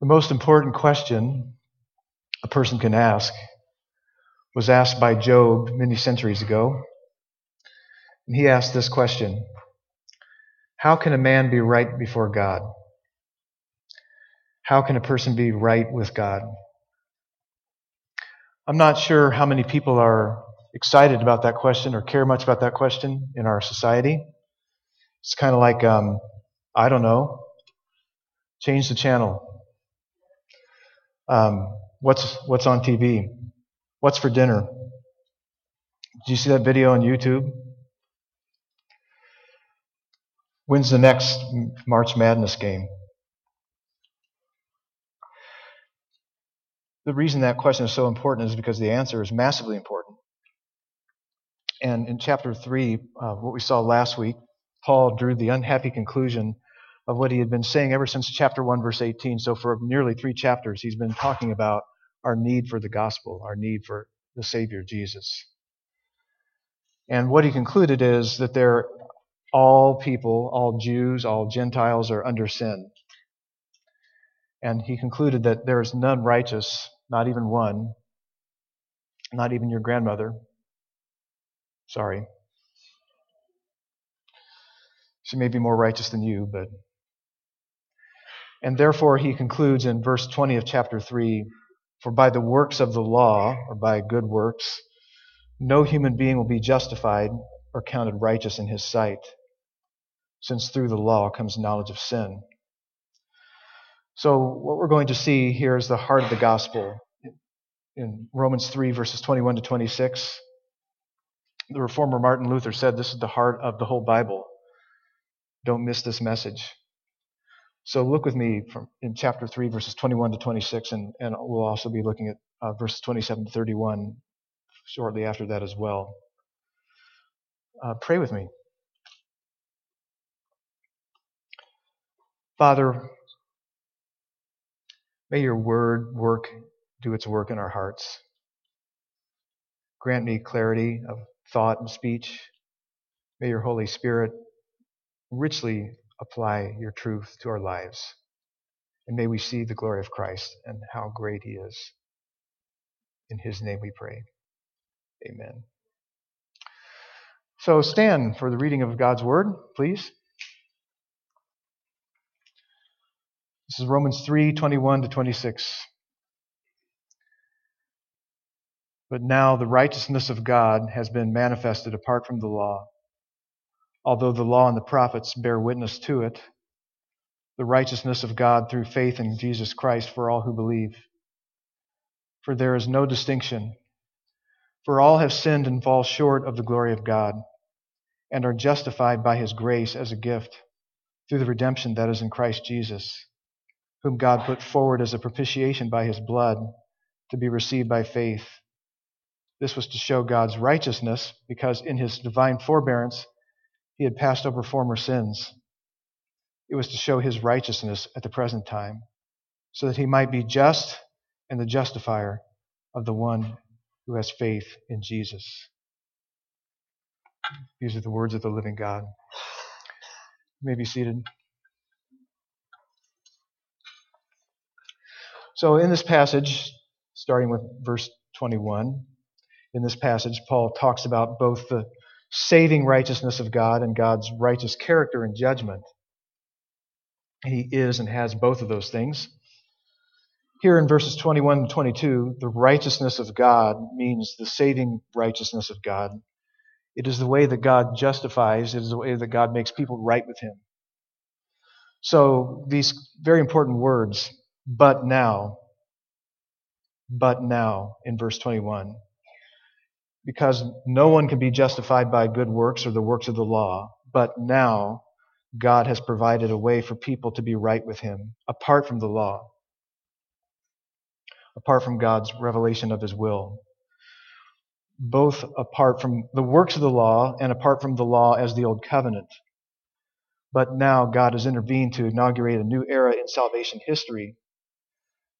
The most important question a person can ask was asked by Job many centuries ago. And he asked this question How can a man be right before God? How can a person be right with God? I'm not sure how many people are excited about that question or care much about that question in our society. It's kind of like, um, I don't know, change the channel. Um, what's what's on TV? What's for dinner? Did you see that video on YouTube? When's the next March Madness game? The reason that question is so important is because the answer is massively important. And in chapter 3, uh, what we saw last week, Paul drew the unhappy conclusion of what he had been saying ever since chapter 1, verse 18. So for nearly three chapters, he's been talking about our need for the gospel, our need for the Savior, Jesus. And what he concluded is that all people, all Jews, all Gentiles are under sin. And he concluded that there is none righteous, not even one, not even your grandmother. Sorry. She may be more righteous than you, but. And therefore, he concludes in verse 20 of chapter 3 For by the works of the law, or by good works, no human being will be justified or counted righteous in his sight, since through the law comes knowledge of sin. So, what we're going to see here is the heart of the gospel. In Romans 3, verses 21 to 26, the reformer Martin Luther said this is the heart of the whole Bible. Don't miss this message. So, look with me from in chapter 3, verses 21 to 26, and, and we'll also be looking at uh, verses 27 to 31 shortly after that as well. Uh, pray with me. Father, May your word work, do its work in our hearts. Grant me clarity of thought and speech. May your Holy Spirit richly apply your truth to our lives. And may we see the glory of Christ and how great he is. In his name we pray. Amen. So stand for the reading of God's word, please. This is Romans 3 21 to 26. But now the righteousness of God has been manifested apart from the law. Although the law and the prophets bear witness to it, the righteousness of God through faith in Jesus Christ for all who believe. For there is no distinction. For all have sinned and fall short of the glory of God, and are justified by his grace as a gift through the redemption that is in Christ Jesus whom God put forward as a propitiation by his blood to be received by faith. This was to show God's righteousness because in his divine forbearance he had passed over former sins. It was to show his righteousness at the present time so that he might be just and the justifier of the one who has faith in Jesus. These are the words of the living God. You may be seated. So, in this passage, starting with verse 21, in this passage, Paul talks about both the saving righteousness of God and God's righteous character and judgment. He is and has both of those things. Here in verses 21 and 22, the righteousness of God means the saving righteousness of God. It is the way that God justifies, it is the way that God makes people right with Him. So, these very important words, but now. But now, in verse 21. Because no one can be justified by good works or the works of the law, but now God has provided a way for people to be right with Him, apart from the law, apart from God's revelation of His will. Both apart from the works of the law and apart from the law as the old covenant. But now God has intervened to inaugurate a new era in salvation history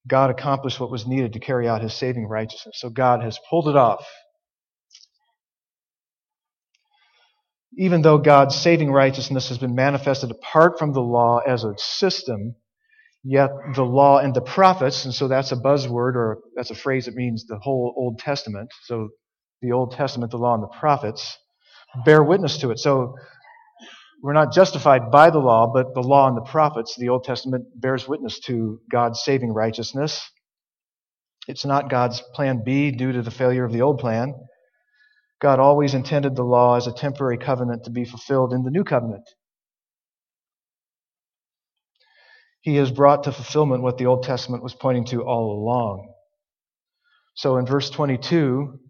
God accomplished what was needed to carry out his saving righteousness. So God has pulled it off. Even though God's saving righteousness has been manifested apart from the law as a system, Yet the law and the prophets, and so that's a buzzword or that's a phrase that means the whole Old Testament. So the Old Testament, the law, and the prophets bear witness to it. So we're not justified by the law, but the law and the prophets, the Old Testament, bears witness to God's saving righteousness. It's not God's plan B due to the failure of the old plan. God always intended the law as a temporary covenant to be fulfilled in the new covenant. He has brought to fulfillment what the Old Testament was pointing to all along. So in verse 22,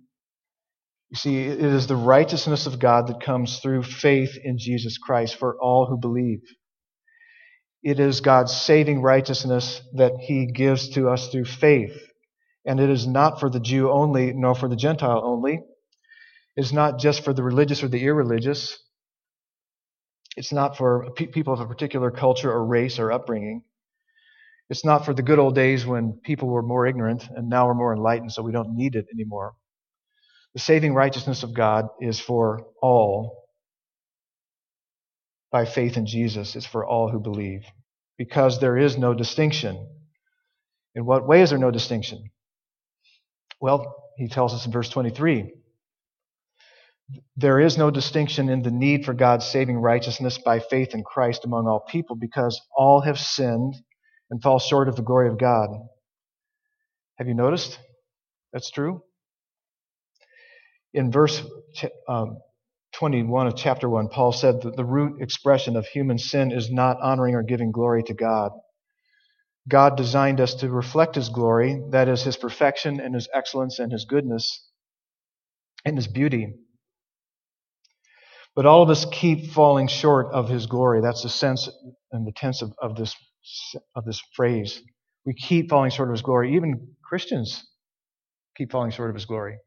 you see, it is the righteousness of God that comes through faith in Jesus Christ for all who believe. It is God's saving righteousness that He gives to us through faith. And it is not for the Jew only, nor for the Gentile only. It's not just for the religious or the irreligious. It's not for people of a particular culture or race or upbringing. It's not for the good old days when people were more ignorant and now we're more enlightened, so we don't need it anymore. The saving righteousness of God is for all by faith in Jesus. It's for all who believe because there is no distinction. In what way is there no distinction? Well, he tells us in verse 23 there is no distinction in the need for God's saving righteousness by faith in Christ among all people because all have sinned and fall short of the glory of God. Have you noticed? That's true. In verse um, 21 of chapter 1, Paul said that the root expression of human sin is not honoring or giving glory to God. God designed us to reflect His glory, that is, His perfection and His excellence and His goodness and His beauty. But all of us keep falling short of His glory. That's the sense and the tense of, of this of this phrase. We keep falling short of His glory. Even Christians keep falling short of His glory.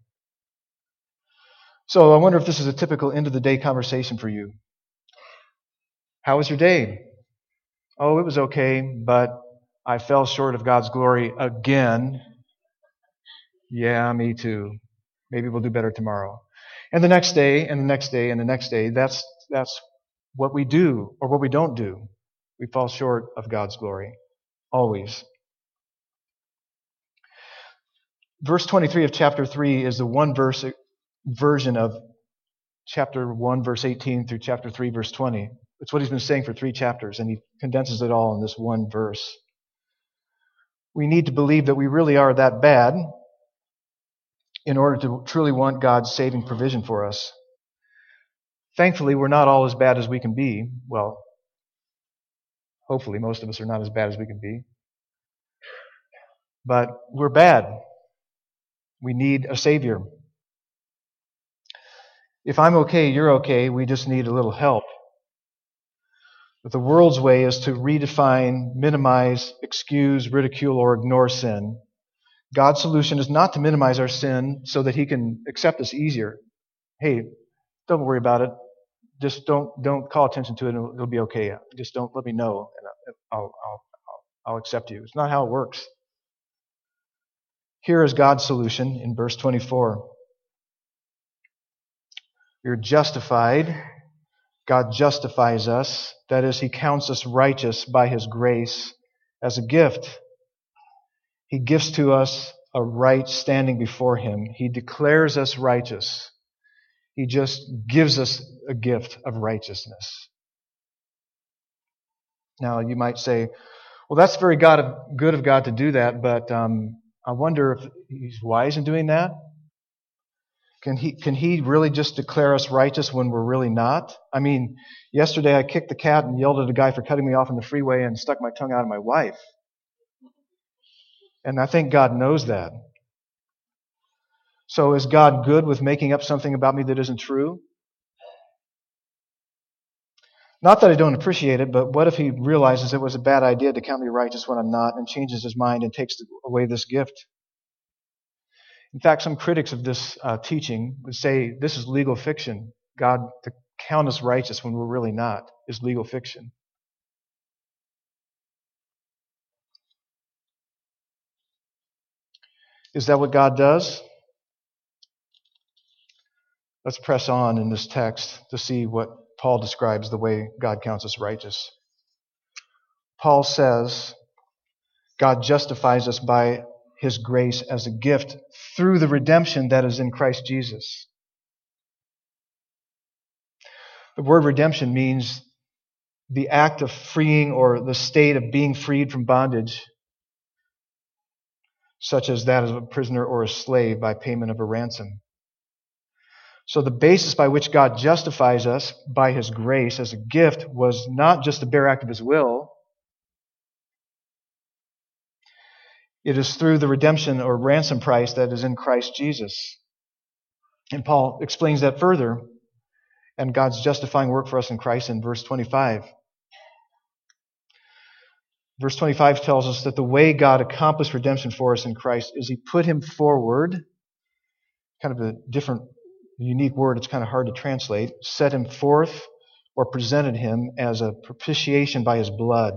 So I wonder if this is a typical end of the day conversation for you. How was your day? Oh, it was okay, but I fell short of God's glory again. Yeah, me too. Maybe we'll do better tomorrow. And the next day, and the next day, and the next day, that's, that's what we do or what we don't do. We fall short of God's glory. Always. Verse 23 of chapter 3 is the one verse version of chapter 1, verse 18 through chapter 3, verse 20. It's what he's been saying for three chapters, and he condenses it all in this one verse. We need to believe that we really are that bad in order to truly want God's saving provision for us. Thankfully, we're not all as bad as we can be. Well, hopefully, most of us are not as bad as we can be. But we're bad. We need a Savior. If I'm okay, you're okay. We just need a little help. But the world's way is to redefine, minimize, excuse, ridicule, or ignore sin. God's solution is not to minimize our sin so that He can accept us easier. Hey, don't worry about it. Just don't don't call attention to it, and it'll be okay. Just don't let me know, and I'll I'll I'll, I'll accept you. It's not how it works. Here is God's solution in verse 24. You're justified. God justifies us. That is, He counts us righteous by His grace as a gift. He gives to us a right standing before Him. He declares us righteous. He just gives us a gift of righteousness. Now, you might say, well, that's very God, good of God to do that, but um, I wonder if He's wise in doing that. Can he, can he really just declare us righteous when we're really not? I mean, yesterday I kicked the cat and yelled at a guy for cutting me off on the freeway and stuck my tongue out at my wife. And I think God knows that. So is God good with making up something about me that isn't true? Not that I don't appreciate it, but what if he realizes it was a bad idea to count me righteous when I'm not and changes his mind and takes away this gift? In fact, some critics of this uh, teaching would say this is legal fiction. God to count us righteous when we're really not is legal fiction. Is that what God does? Let's press on in this text to see what Paul describes the way God counts us righteous. Paul says, God justifies us by his grace as a gift through the redemption that is in Christ Jesus. The word redemption means the act of freeing or the state of being freed from bondage, such as that of a prisoner or a slave by payment of a ransom. So the basis by which God justifies us by his grace as a gift was not just the bare act of his will. It is through the redemption or ransom price that is in Christ Jesus. And Paul explains that further and God's justifying work for us in Christ in verse 25. Verse 25 tells us that the way God accomplished redemption for us in Christ is he put him forward, kind of a different, unique word, it's kind of hard to translate, set him forth or presented him as a propitiation by his blood.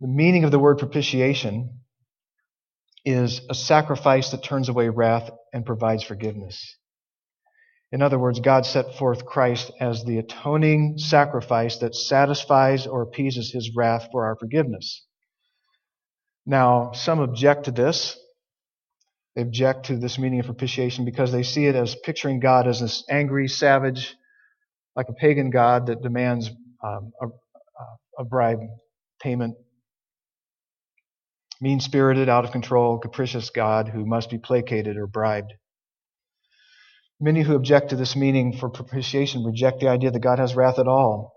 The meaning of the word propitiation is a sacrifice that turns away wrath and provides forgiveness. In other words, God set forth Christ as the atoning sacrifice that satisfies or appeases his wrath for our forgiveness. Now, some object to this. They object to this meaning of propitiation because they see it as picturing God as this angry, savage, like a pagan God that demands um, a, a bribe payment. Mean spirited, out of control, capricious God who must be placated or bribed. Many who object to this meaning for propitiation reject the idea that God has wrath at all.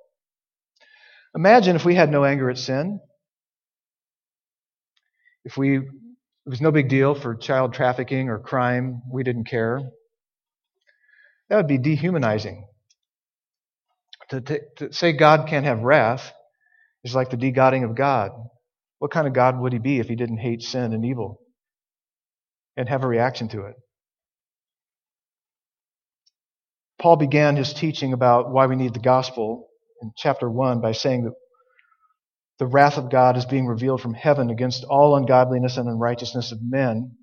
Imagine if we had no anger at sin. If we, it was no big deal for child trafficking or crime, we didn't care. That would be dehumanizing. To, to, to say God can't have wrath is like the de-godding of God. What kind of God would he be if he didn't hate sin and evil and have a reaction to it? Paul began his teaching about why we need the gospel in chapter 1 by saying that the wrath of God is being revealed from heaven against all ungodliness and unrighteousness of men.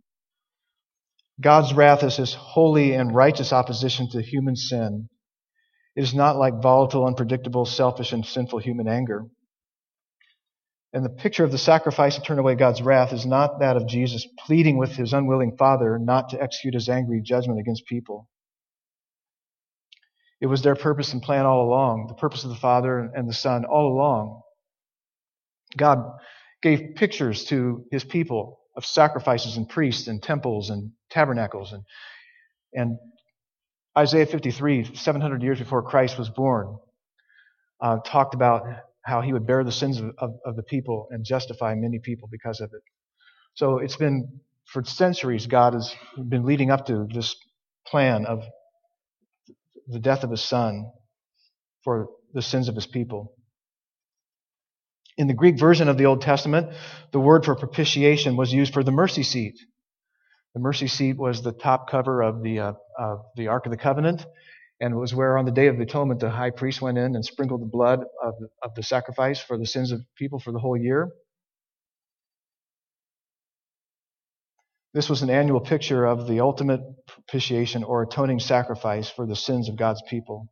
God's wrath is his holy and righteous opposition to human sin. It is not like volatile, unpredictable, selfish, and sinful human anger. And the picture of the sacrifice to turn away God's wrath is not that of Jesus pleading with his unwilling Father not to execute his angry judgment against people. It was their purpose and plan all along, the purpose of the Father and the Son all along. God gave pictures to his people of sacrifices and priests and temples and tabernacles and and Isaiah 53, 700 years before Christ was born, uh, talked about how he would bear the sins of, of, of the people and justify many people because of it. So it's been for centuries God has been leading up to this plan of the death of his son for the sins of his people. In the Greek version of the Old Testament, the word for propitiation was used for the mercy seat. The mercy seat was the top cover of the, uh, of the Ark of the Covenant, and it was where on the Day of Atonement the high priest went in and sprinkled the blood of, of the sacrifice for the sins of people for the whole year. This was an annual picture of the ultimate propitiation or atoning sacrifice for the sins of God's people.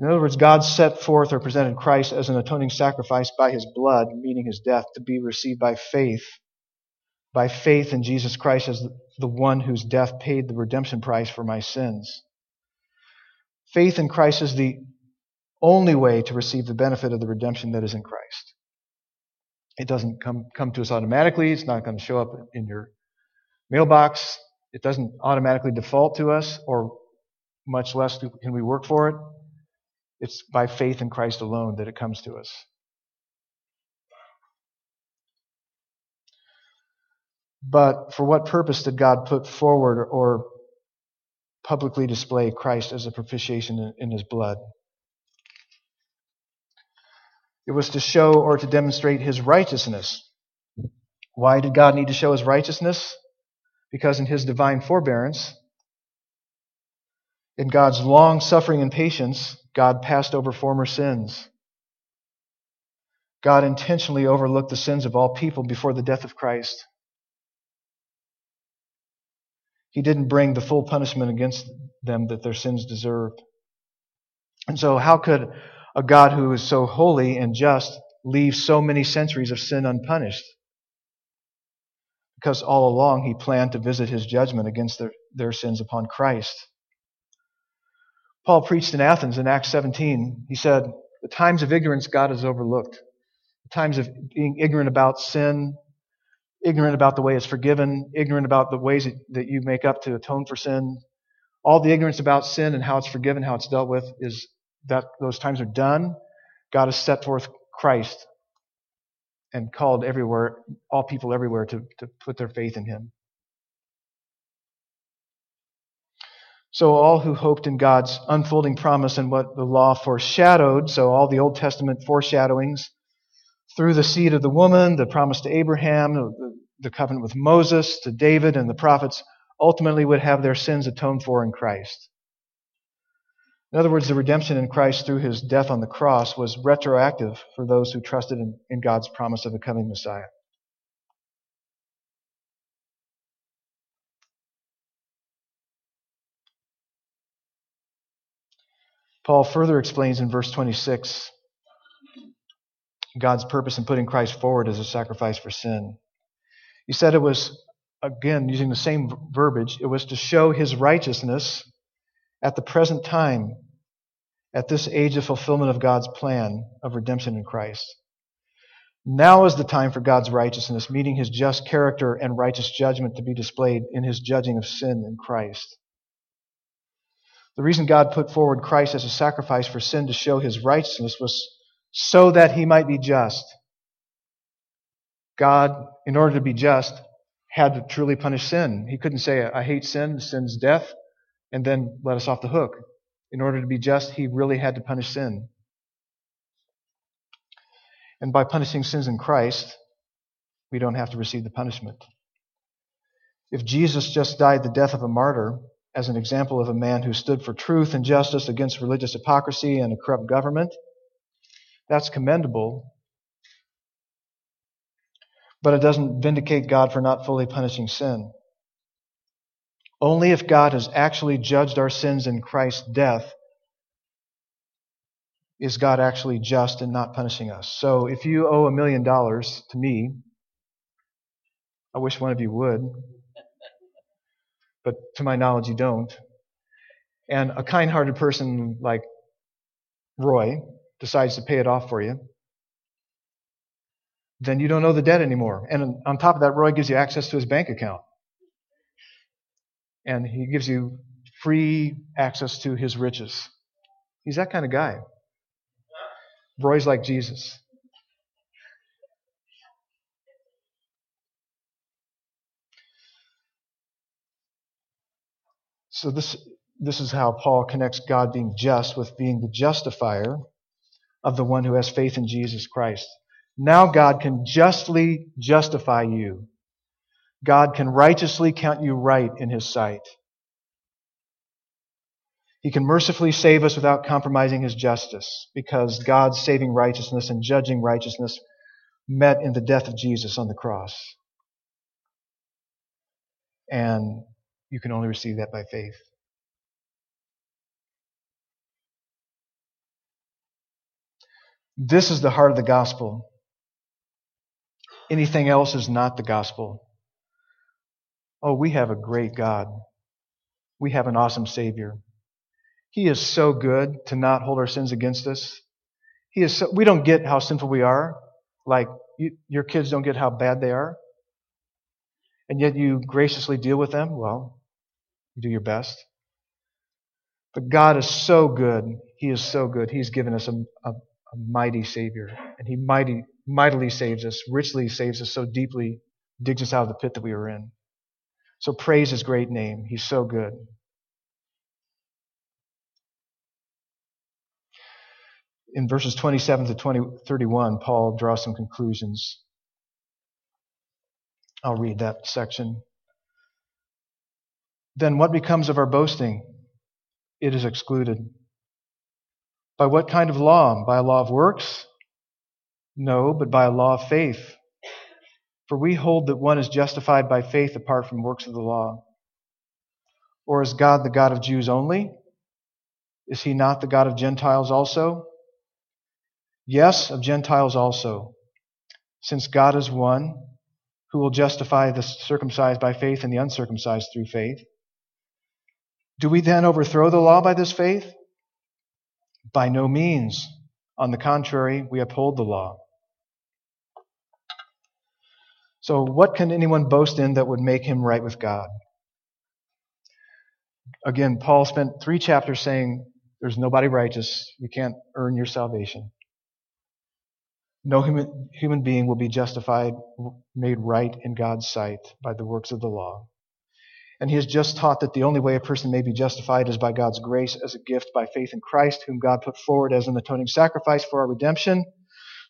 In other words, God set forth or presented Christ as an atoning sacrifice by his blood, meaning his death, to be received by faith. By faith in Jesus Christ as the one whose death paid the redemption price for my sins. Faith in Christ is the only way to receive the benefit of the redemption that is in Christ. It doesn't come, come to us automatically. It's not going to show up in your mailbox. It doesn't automatically default to us, or much less can we work for it. It's by faith in Christ alone that it comes to us. But for what purpose did God put forward or publicly display Christ as a propitiation in his blood? It was to show or to demonstrate his righteousness. Why did God need to show his righteousness? Because in his divine forbearance, in God's long suffering and patience, God passed over former sins. God intentionally overlooked the sins of all people before the death of Christ. He didn't bring the full punishment against them that their sins deserved. And so, how could a God who is so holy and just leave so many centuries of sin unpunished? Because all along he planned to visit his judgment against their, their sins upon Christ. Paul preached in Athens in Acts 17. He said, The times of ignorance God has overlooked. The times of being ignorant about sin, ignorant about the way it's forgiven, ignorant about the ways that you make up to atone for sin. All the ignorance about sin and how it's forgiven, how it's dealt with, is that those times are done. God has set forth Christ and called everywhere, all people everywhere to, to put their faith in him. So all who hoped in God's unfolding promise and what the law foreshadowed, so all the Old Testament foreshadowings, through the seed of the woman, the promise to Abraham, the covenant with Moses, to David and the prophets, ultimately would have their sins atoned for in Christ. In other words, the redemption in Christ through his death on the cross was retroactive for those who trusted in, in God's promise of a coming Messiah. Paul further explains in verse 26 God's purpose in putting Christ forward as a sacrifice for sin. He said it was, again, using the same verbiage, it was to show his righteousness at the present time, at this age of fulfillment of God's plan of redemption in Christ. Now is the time for God's righteousness, meaning his just character and righteous judgment to be displayed in his judging of sin in Christ. The reason God put forward Christ as a sacrifice for sin to show his righteousness was so that he might be just. God, in order to be just, had to truly punish sin. He couldn't say, I hate sin, sin's death, and then let us off the hook. In order to be just, he really had to punish sin. And by punishing sins in Christ, we don't have to receive the punishment. If Jesus just died the death of a martyr, as an example of a man who stood for truth and justice against religious hypocrisy and a corrupt government. That's commendable. But it doesn't vindicate God for not fully punishing sin. Only if God has actually judged our sins in Christ's death is God actually just in not punishing us. So if you owe a million dollars to me, I wish one of you would but to my knowledge, you don't. And a kind hearted person like Roy decides to pay it off for you, then you don't owe the debt anymore. And on top of that, Roy gives you access to his bank account. And he gives you free access to his riches. He's that kind of guy. Roy's like Jesus. So this, this is how Paul connects God being just with being the justifier of the one who has faith in Jesus Christ. Now God can justly justify you. God can righteously count you right in his sight. He can mercifully save us without compromising his justice because God's saving righteousness and judging righteousness met in the death of Jesus on the cross. And you can only receive that by faith. This is the heart of the gospel. Anything else is not the gospel. Oh, we have a great God. We have an awesome Savior. He is so good to not hold our sins against us. He is so, we don't get how sinful we are, like you, your kids don't get how bad they are. And yet you graciously deal with them. Well, you do your best. But God is so good. He is so good. He's given us a, a, a mighty Savior. And He mighty, mightily saves us, richly saves us, so deeply digs us out of the pit that we were in. So praise His great name. He's so good. In verses 27 to 20, 31, Paul draws some conclusions. I'll read that section. Then what becomes of our boasting? It is excluded. By what kind of law? By a law of works? No, but by a law of faith. For we hold that one is justified by faith apart from works of the law. Or is God the God of Jews only? Is he not the God of Gentiles also? Yes, of Gentiles also, since God is one who will justify the circumcised by faith and the uncircumcised through faith. Do we then overthrow the law by this faith? By no means. On the contrary, we uphold the law. So, what can anyone boast in that would make him right with God? Again, Paul spent three chapters saying there's nobody righteous. You can't earn your salvation. No human, human being will be justified, made right in God's sight by the works of the law. And he has just taught that the only way a person may be justified is by God's grace as a gift by faith in Christ, whom God put forward as an atoning sacrifice for our redemption.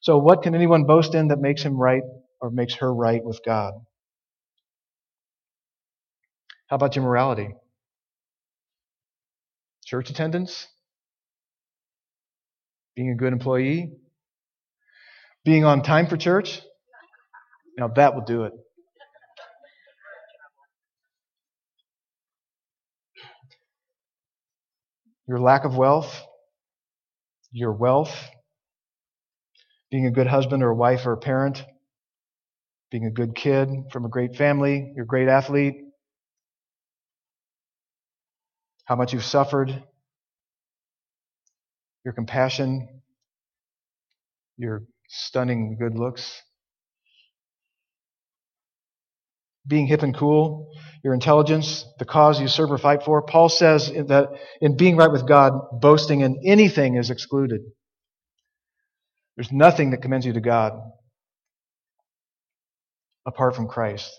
So what can anyone boast in that makes him right or makes her right with God? How about your morality? Church attendance? Being a good employee? Being on time for church? Now that will do it. Your lack of wealth, your wealth, being a good husband or a wife or a parent, being a good kid from a great family, you're a great athlete, how much you've suffered, your compassion, your stunning good looks, being hip and cool, your intelligence, the cause you serve or fight for. Paul says that in being right with God, boasting in anything is excluded. There's nothing that commends you to God apart from Christ.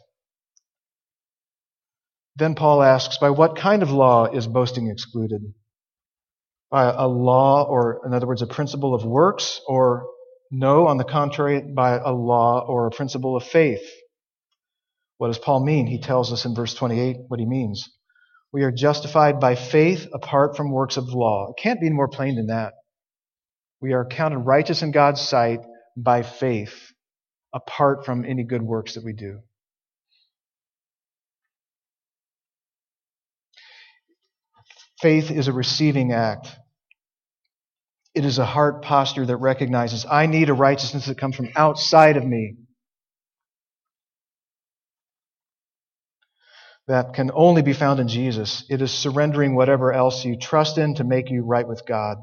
Then Paul asks, by what kind of law is boasting excluded? By a law, or in other words, a principle of works, or no, on the contrary, by a law or a principle of faith? What does Paul mean? He tells us in verse 28 what he means. We are justified by faith apart from works of law. It can't be more plain than that. We are counted righteous in God's sight by faith apart from any good works that we do. Faith is a receiving act. It is a heart posture that recognizes I need a righteousness that comes from outside of me. That can only be found in Jesus. It is surrendering whatever else you trust in to make you right with God.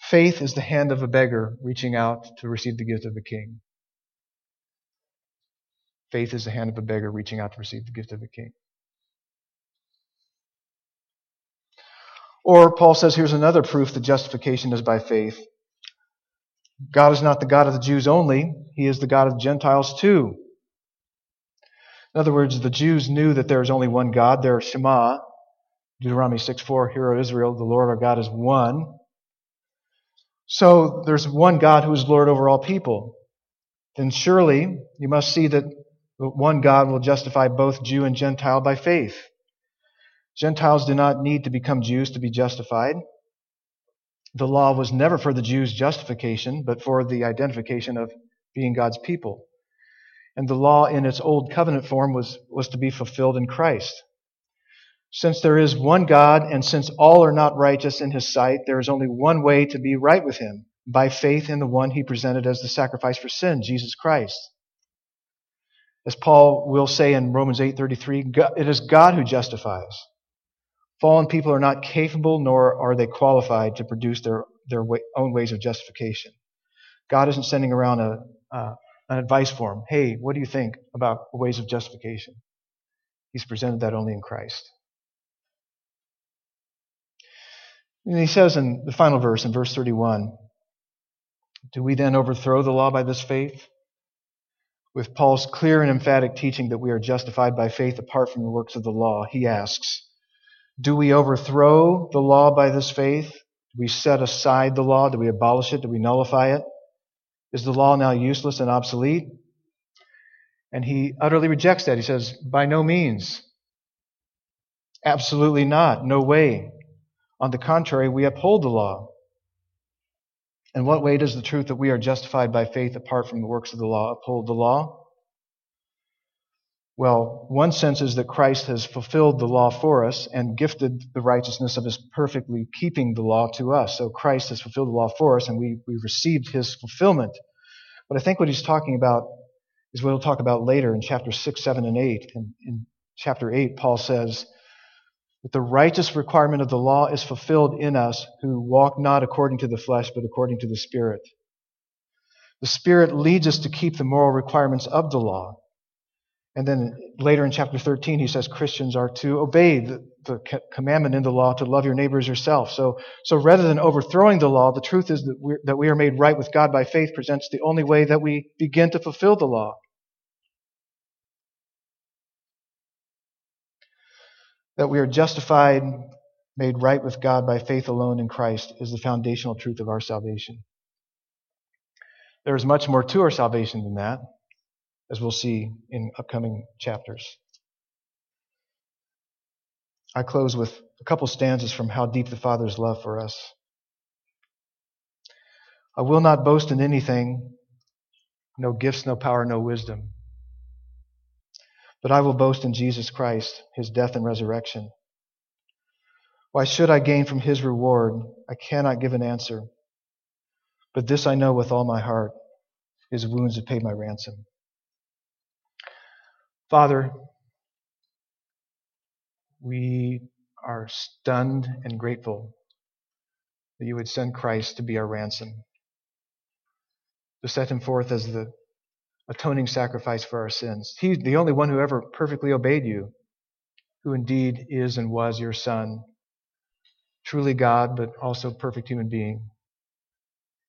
Faith is the hand of a beggar reaching out to receive the gift of a king. Faith is the hand of a beggar reaching out to receive the gift of a king. Or Paul says, here's another proof that justification is by faith. God is not the God of the Jews only, He is the God of the Gentiles too. In other words, the Jews knew that there is only one God, their Shema, Deuteronomy 6 4, Hear, Israel, the Lord our God is one. So there's one God who is Lord over all people. Then surely you must see that one God will justify both Jew and Gentile by faith. Gentiles do not need to become Jews to be justified. The law was never for the Jews' justification, but for the identification of being God's people. And the law in its old covenant form was, was to be fulfilled in Christ. Since there is one God, and since all are not righteous in his sight, there is only one way to be right with him, by faith in the one he presented as the sacrifice for sin, Jesus Christ. As Paul will say in Romans 8:33, it is God who justifies. Fallen people are not capable nor are they qualified to produce their, their way, own ways of justification. God isn't sending around a, uh, an advice form. Hey, what do you think about ways of justification? He's presented that only in Christ. And he says in the final verse, in verse 31, Do we then overthrow the law by this faith? With Paul's clear and emphatic teaching that we are justified by faith apart from the works of the law, he asks, do we overthrow the law by this faith? Do we set aside the law? Do we abolish it? Do we nullify it? Is the law now useless and obsolete? And he utterly rejects that. He says, by no means. Absolutely not. No way. On the contrary, we uphold the law. In what way does the truth that we are justified by faith apart from the works of the law uphold the law? Well, one sense is that Christ has fulfilled the law for us and gifted the righteousness of his perfectly keeping the law to us. So Christ has fulfilled the law for us and we, we received his fulfillment. But I think what he's talking about is what he'll talk about later in chapter 6, 7, and 8. In, in chapter 8, Paul says that the righteous requirement of the law is fulfilled in us who walk not according to the flesh, but according to the Spirit. The Spirit leads us to keep the moral requirements of the law. And then later in chapter 13, he says Christians are to obey the, the, commandment in the law to love your neighbors yourself. So, so rather than overthrowing the law, the truth is that, we that we are made right with God by faith presents the only way that we begin to fulfill the law. That we are justified, made right with God by faith alone in Christ is the foundational truth of our salvation. There is much more to our salvation than that as we'll see in upcoming chapters. I close with a couple stanzas from How Deep the Father's Love for Us. I will not boast in anything, no gifts, no power, no wisdom. But I will boast in Jesus Christ, his death and resurrection. Why should I gain from his reward? I cannot give an answer. But this I know with all my heart his wounds have paid my ransom. Father, we are stunned and grateful that you would send Christ to be our ransom, to set him forth as the atoning sacrifice for our sins. He's the only one who ever perfectly obeyed you, who indeed is and was your Son, truly God, but also perfect human being.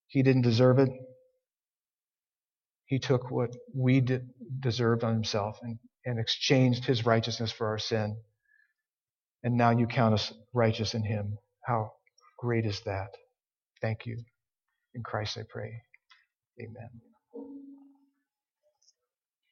He didn't deserve it. He took what we deserved on himself and and exchanged his righteousness for our sin. And now you count us righteous in him. How great is that? Thank you. In Christ I pray. Amen.